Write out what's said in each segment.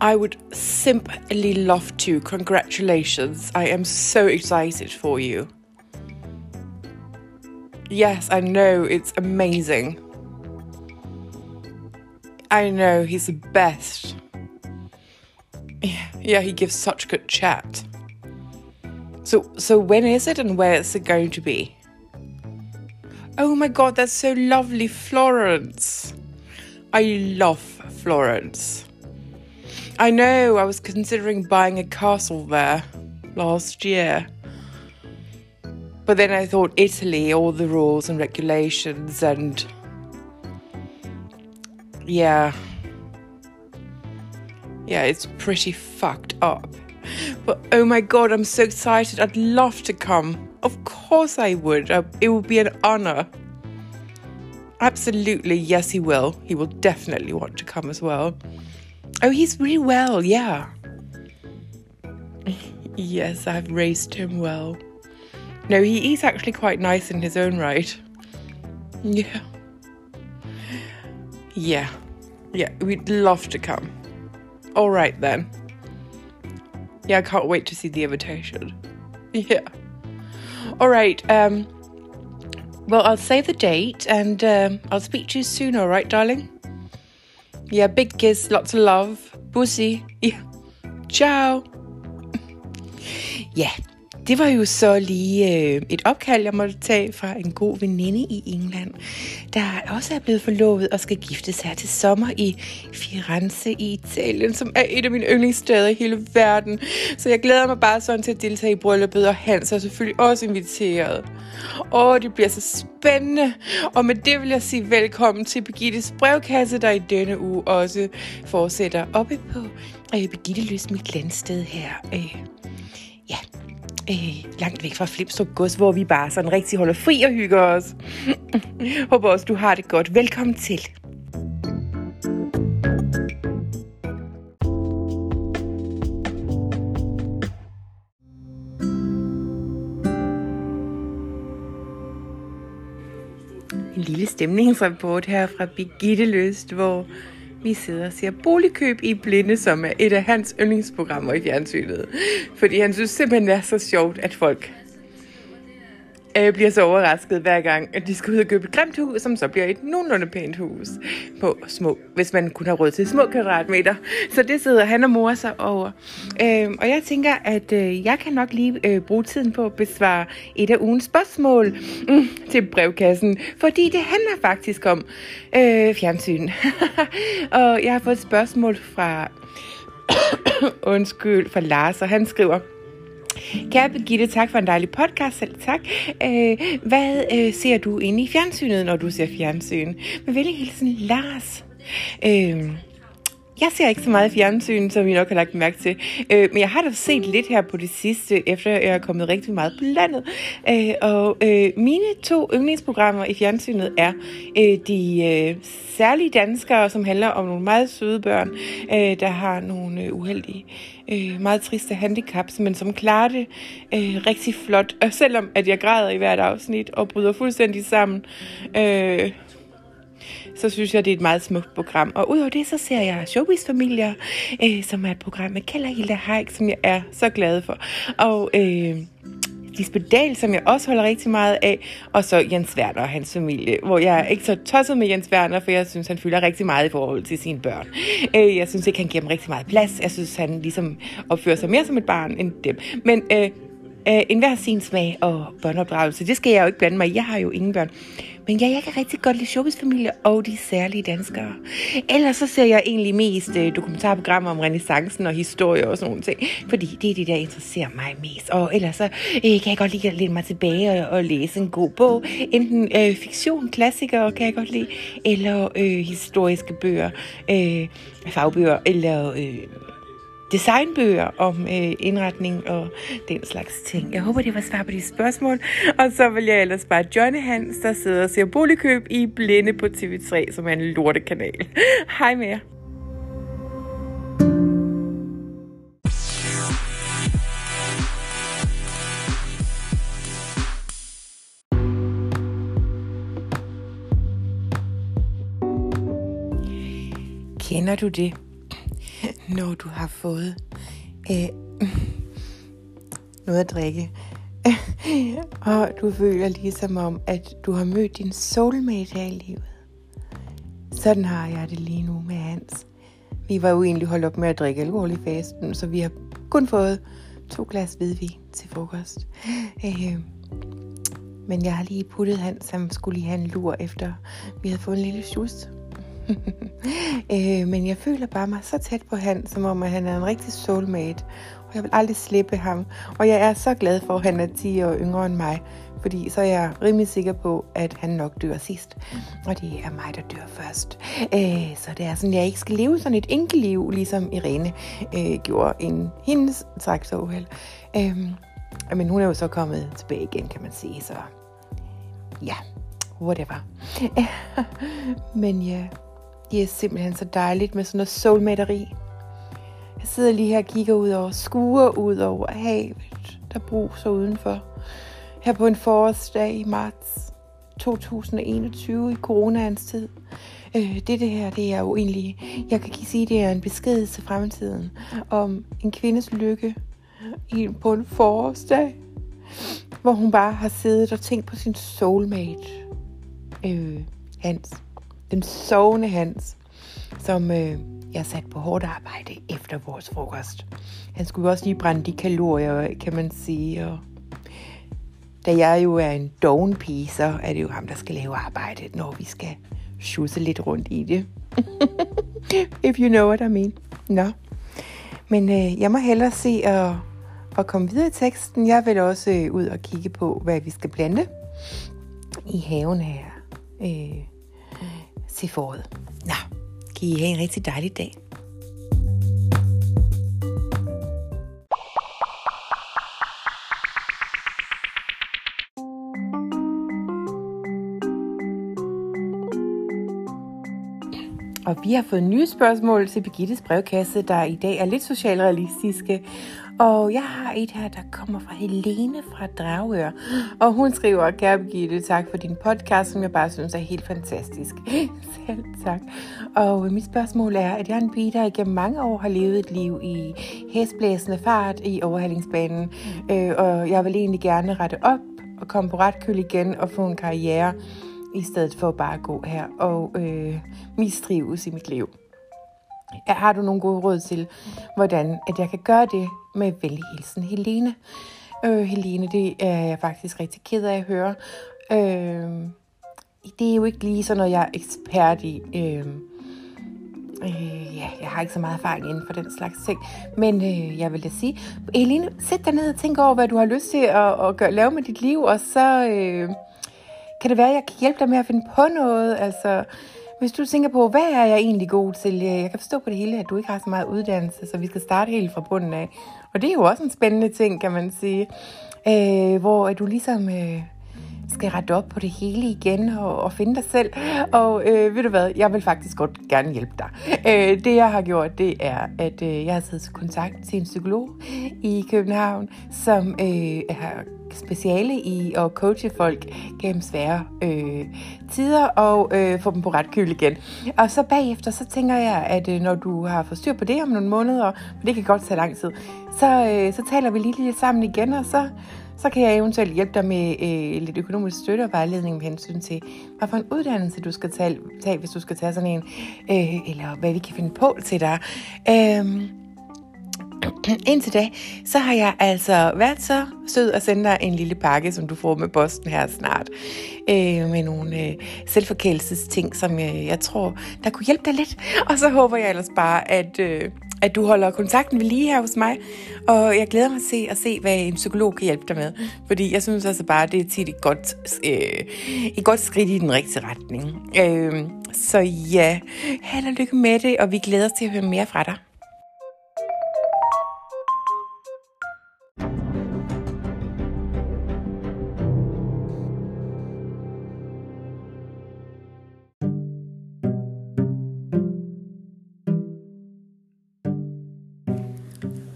I would simply love to. Congratulations. I am so excited for you. Yes, I know. It's amazing. I know. He's the best. Yeah, he gives such good chat. So, so when is it and where is it going to be? Oh my god, that's so lovely, Florence. I love Florence. I know, I was considering buying a castle there last year. But then I thought Italy, all the rules and regulations, and. Yeah. Yeah, it's pretty fucked up. But oh my god, I'm so excited. I'd love to come. Of course I would. Uh, it would be an honor. Absolutely, yes, he will. He will definitely want to come as well. Oh, he's really well, yeah. yes, I've raised him well. No, he is actually quite nice in his own right. Yeah. Yeah. Yeah, we'd love to come. All right then. Yeah, I can't wait to see the invitation. Yeah. All right. Um. Well, I'll save the date and um, I'll speak to you soon. All right, darling. Yeah, big kiss, lots of love, pussy. Yeah. Ciao. Ja, Det var jo så lige øh, et opkald, jeg måtte tage fra en god veninde i England, der også er blevet forlovet og skal giftes her til sommer i Firenze i Italien, som er et af mine yndlingssteder i hele verden. Så jeg glæder mig bare sådan til at deltage i brylluppet, og Hans er selvfølgelig også inviteret. Åh, det bliver så spændende. Og med det vil jeg sige velkommen til Birgittes brevkasse, der i denne uge også fortsætter oppe på øh, Birgitte Løs mit landsted her. Øh, ja, øh, langt væk fra Flimstrup Gods, hvor vi bare sådan rigtig holder fri og hygger os. Håber også, du har det godt. Velkommen til. En lille stemningsrapport her fra Birgitte Løst, hvor vi sidder og ser boligkøb i blinde, som er et af hans yndlingsprogrammer i fjernsynet. Fordi han synes simpelthen, det er så sjovt, at folk øh, bliver så overrasket hver gang, at de skal ud og købe et grimt hus, som så bliver et nogenlunde pænt hus på små, hvis man kun har råd til små kvadratmeter. Så det sidder han og mor sig over. Øh, og jeg tænker, at øh, jeg kan nok lige øh, bruge tiden på at besvare et af ugens spørgsmål mm, til brevkassen, fordi det handler faktisk om øh, fjernsyn. og jeg har fået et spørgsmål fra undskyld, fra Lars, og han skriver, Kære Birgitte, tak for en dejlig podcast. Selv tak. Øh, hvad øh, ser du inde i fjernsynet, når du ser fjernsyn? Med venlig hilsen, Lars. Øh, jeg ser ikke så meget fjernsyn, som I nok har lagt mærke til. Øh, men jeg har da set lidt her på det sidste, efter jeg er kommet rigtig meget på landet. Øh, og øh, mine to yndlingsprogrammer i fjernsynet er øh, de øh, særlige danskere, som handler om nogle meget søde børn, øh, der har nogle øh, uheldige, øh, meget triste handicaps, men som klarer det øh, rigtig flot. Og selvom at jeg græder i hvert afsnit og bryder fuldstændig sammen, øh, så synes jeg, det er et meget smukt program. Og udover det, så ser jeg Showbiz Familier, øh, som er et program med Kella Hilda Haik, som jeg er så glad for. Og øh, Lisbeth Dahl, som jeg også holder rigtig meget af, og så Jens Werner og hans familie, hvor jeg er ikke så tosset med Jens Werner, for jeg synes, han fylder rigtig meget i forhold til sine børn. Øh, jeg synes ikke, han giver dem rigtig meget plads. Jeg synes, han ligesom opfører sig mere som et barn end dem. Men øh, øh, enhver sin smag og børneopdragelse, det skal jeg jo ikke blande mig i. Jeg har jo ingen børn. Men ja, jeg kan rigtig godt lide showbiz-familie og de særlige danskere. Ellers så ser jeg egentlig mest øh, dokumentarprogrammer om renaissancen og historie og sådan nogle ting. Fordi det er det, der interesserer mig mest. Og ellers så øh, kan jeg godt lide at læne mig tilbage og, og læse en god bog. Enten øh, fiktion, klassikere kan jeg godt lide, eller øh, historiske bøger, øh, fagbøger, eller... Øh, designbøger om øh, indretning og den slags ting. Jeg håber, det var svar på de spørgsmål. Og så vil jeg ellers bare Johnny Hans, der sidder og ser boligkøb i Blinde på TV3, som er en lortekanal. Hej med jer. Kender du det? når du har fået øh, noget at drikke, og du føler ligesom om, at du har mødt din soulmate her i livet. Sådan har jeg det lige nu med Hans. Vi var jo egentlig holdt op med at drikke alkohol i fasten, så vi har kun fået to glas hvidvin til frokost. Øh, men jeg har lige puttet Hans, som skulle lige have en lur efter, vi havde fået en lille sjus. øh, men jeg føler bare mig så tæt på han, som om at han er en rigtig soulmate. Og jeg vil aldrig slippe ham. Og jeg er så glad for, at han er 10 år yngre end mig. Fordi så er jeg rimelig sikker på, at han nok dør sidst. Og det er mig, der dør først. Øh, så det er sådan, at jeg ikke skal leve sådan et enkelt liv, ligesom Irene øh, gjorde en hendes traktoruheld. Øh, men hun er jo så kommet tilbage igen, kan man sige. Så ja, whatever. men ja, det er simpelthen så dejligt med sådan noget soulmatteri. Jeg sidder lige her og kigger ud over, skuer ud over havet, der bruser udenfor. Her på en forårsdag i marts 2021 i coronaens tid. Øh, det, det her, det er jo egentlig, jeg kan sige, det er en besked til fremtiden om en kvindes lykke i, på en forårsdag, hvor hun bare har siddet og tænkt på sin soulmate, øh, Hans. Den sovende Hans, som øh, jeg satte på hårdt arbejde efter vores frokost. Han skulle også lige brænde de kalorier, kan man sige. Og da jeg jo er en doven pige, så er det jo ham, der skal lave arbejdet, når vi skal sjusse lidt rundt i det. If you know what I mean. Nå. Men øh, jeg må hellere se at, at komme videre i teksten. Jeg vil også øh, ud og kigge på, hvad vi skal plante i haven her øh, til foråret. Nå, kan I have en rigtig dejlig dag. Og vi har fået nye spørgsmål til Begittes brevkasse, der i dag er lidt socialrealistiske. Og jeg har et her, der kommer fra Helene fra Dragør. Og hun skriver, kære Birgitte, tak for din podcast, som jeg bare synes er helt fantastisk. Selv tak. Og mit spørgsmål er, at jeg er en pige, der igennem mange år har levet et liv i hestblæsende fart i overhalingsbanen. Øh, og jeg vil egentlig gerne rette op og komme på ret køl igen og få en karriere i stedet for bare at gå her og øh, mistrives i mit liv. Har du nogle gode råd til, hvordan at jeg kan gøre det med venlig hilsen Helene? Øh, Helene, det er jeg faktisk rigtig ked af at høre. Øh, det er jo ikke lige sådan noget, jeg er ekspert i. Øh, øh, ja, jeg har ikke så meget erfaring inden for den slags ting. Men øh, jeg vil da sige, Helene, sæt dig ned og tænk over, hvad du har lyst til at, at gøre, lave med dit liv, og så... Øh, kan det være, at jeg kan hjælpe dig med at finde på noget? Altså, hvis du tænker på, hvad er jeg egentlig god til? Øh, jeg kan forstå på det hele, at du ikke har så meget uddannelse, så vi skal starte helt fra bunden af. Og det er jo også en spændende ting, kan man sige. Øh, hvor du ligesom øh, skal rette op på det hele igen og, og finde dig selv. Og øh, ved du hvad, jeg vil faktisk godt gerne hjælpe dig. Øh, det jeg har gjort, det er, at øh, jeg har taget kontakt til en psykolog i København, som øh, har speciale i at coache folk gennem svære øh, tider og øh, få dem på ret køl igen. Og så bagefter, så tænker jeg, at øh, når du har fået styr på det om nogle måneder, for det kan godt tage lang tid, så, øh, så taler vi lige lidt sammen igen, og så, så kan jeg eventuelt hjælpe dig med øh, lidt økonomisk støtte og vejledning med hensyn til, hvad for en uddannelse du skal tage, tage hvis du skal tage sådan en, øh, eller hvad vi kan finde på til dig. Øh, Indtil da, så har jeg altså været så sød at sende dig en lille pakke, som du får med posten her snart. Øh, med nogle øh, selvforkælelses ting, som øh, jeg tror, der kunne hjælpe dig lidt. Og så håber jeg ellers bare, at, øh, at du holder kontakten ved lige her hos mig. Og jeg glæder mig til at se, hvad en psykolog kan hjælpe dig med. Fordi jeg synes altså bare, det er tit et godt, øh, et godt skridt i den rigtige retning. Øh, så ja, held og lykke med det, og vi glæder os til at høre mere fra dig.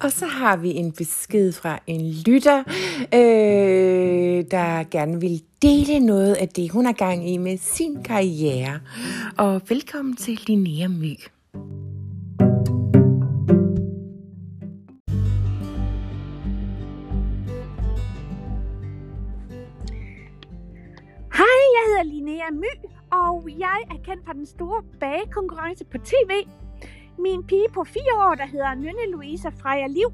Og så har vi en besked fra en lytter, øh, der gerne vil dele noget af det, hun har gang i med sin karriere. Og velkommen til Linnea My. Hej, jeg hedder Linnea My, og jeg er kendt fra den store bagekonkurrence på tv, min pige på 4 år, der hedder Nynne Louisa Freja Liv,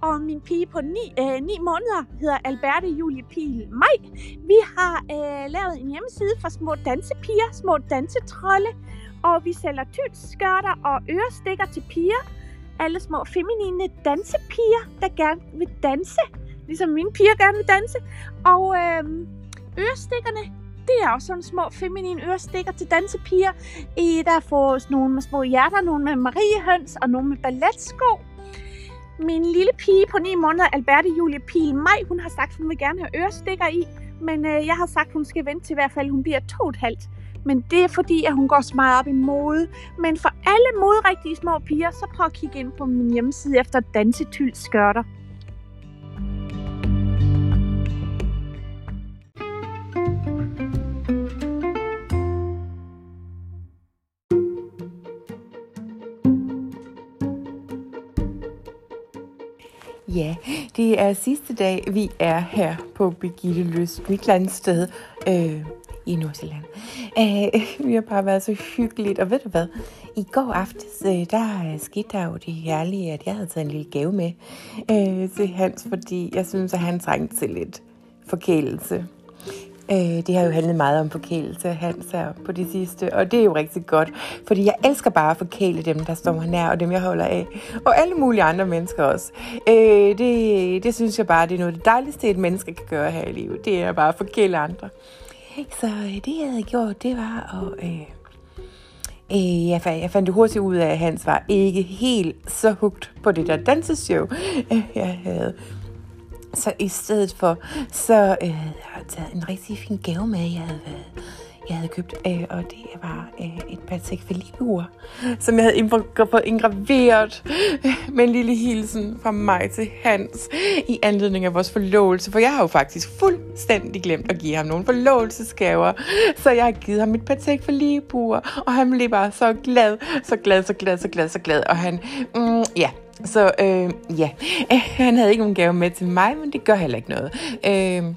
og min pige på 9, øh, 9 måneder hedder Alberte Julie Pil Maj. Vi har øh, lavet en hjemmeside for små dansepiger, små dansetrolde, og vi sælger tylskørter og ørestikker til piger. Alle små feminine dansepiger, der gerne vil danse, ligesom mine piger gerne vil danse. Og øh, ørestikkerne, det er også sådan små feminine ørestikker til dansepiger. I der får nogle med små hjerter, nogle med mariehøns og nogle med balletsko. Min lille pige på 9 måneder, Alberte Julie Pil Maj, hun har sagt, at hun vil gerne have ørestikker i. Men øh, jeg har sagt, at hun skal vente til i hvert fald, hun bliver to og et halvt. Men det er fordi, at hun går så meget op i mode. Men for alle moderigtige små piger, så prøv at kigge ind på min hjemmeside efter dansetyld det er sidste dag, vi er her på Birgitte Løs, Midtlandsted øh, i Nordsjælland. Øh, vi har bare været så hyggeligt, og ved du hvad? I går aftes, øh, der øh, skete der jo det herlige, at jeg havde taget en lille gave med øh, til Hans, fordi jeg synes, at han trængte til lidt forkælelse. Øh, det har jo handlet meget om forkælelse, Hans her på det sidste, og det er jo rigtig godt, fordi jeg elsker bare at forkæle dem, der står mig nær, og dem, jeg holder af, og alle mulige andre mennesker også. Øh, det, det synes jeg bare, det er noget af det dejligste, et menneske kan gøre her i livet, det er bare at forkæle andre. Så øh, det, jeg havde gjort, det var at... Øh, øh, jeg, fandt, jeg fandt det hurtigt ud af, at Hans var ikke helt så hugt på det der danseshow, øh, jeg havde. Så i stedet for, så øh, jeg har jeg taget en rigtig fin gave med, jeg havde, jeg havde købt, øh, og det var øh, et Patek Philippe-ur, som jeg havde fået indgraveret øh, med en lille hilsen fra mig til Hans i anledning af vores forlovelse, for jeg har jo faktisk fuldstændig glemt at give ham nogle forlovelsesgaver, så jeg har givet ham et Patek Philippe-ur, og han blev bare så glad, så glad, så glad, så glad, så glad, og han, mm, ja, så øh, ja, han havde ikke nogen gave med til mig, men det gør heller ikke noget. Øh,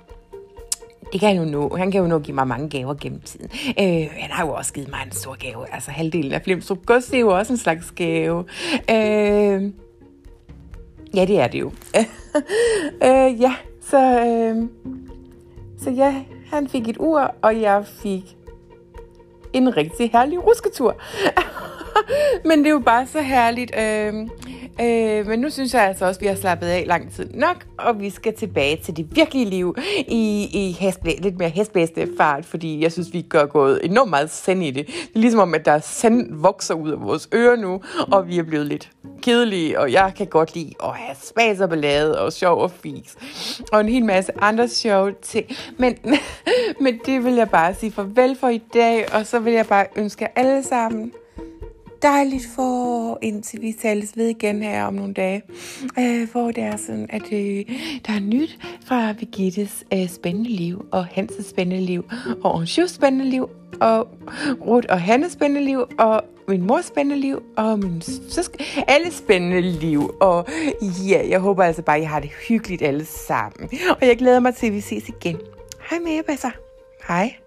det kan han jo nå. Han kan jo nå give mig mange gaver gennem tiden. Øh, han har jo også givet mig en stor gave. Altså halvdelen af Flemstrup Gods, det er jo også en slags gave. Øh, ja, det er det jo. øh, ja, så, øh, så ja, han fik et ur, og jeg fik en rigtig herlig rusketur. Men det er jo bare så herligt. Øh, Øh, men nu synes jeg altså også, at vi har slappet af lang tid nok, og vi skal tilbage til det virkelige liv i, i hestblæ, lidt mere hestblæste fart, fordi jeg synes, vi gør gået enormt meget sand i det. Det er ligesom om, at der sand vokser ud af vores ører nu, og vi er blevet lidt kedelige, og jeg kan godt lide at have spas og ballade og sjov og fis, og en hel masse andre sjove ting. Men, men det vil jeg bare sige farvel for i dag, og så vil jeg bare ønske jer alle sammen dejligt for, indtil vi tales ved igen her om nogle dage, øh, hvor det er sådan, at øh, der er nyt fra Birgittes øh, spændende liv, og Hans' spændende liv, og Anjous spændende liv, og Ruth og Hannes spændende liv, og min mors spændende liv, og min søsk alle spændende liv. Og ja, jeg håber altså bare, at I har det hyggeligt alle sammen. Og jeg glæder mig til, at vi ses igen. Hej med jer, Hej.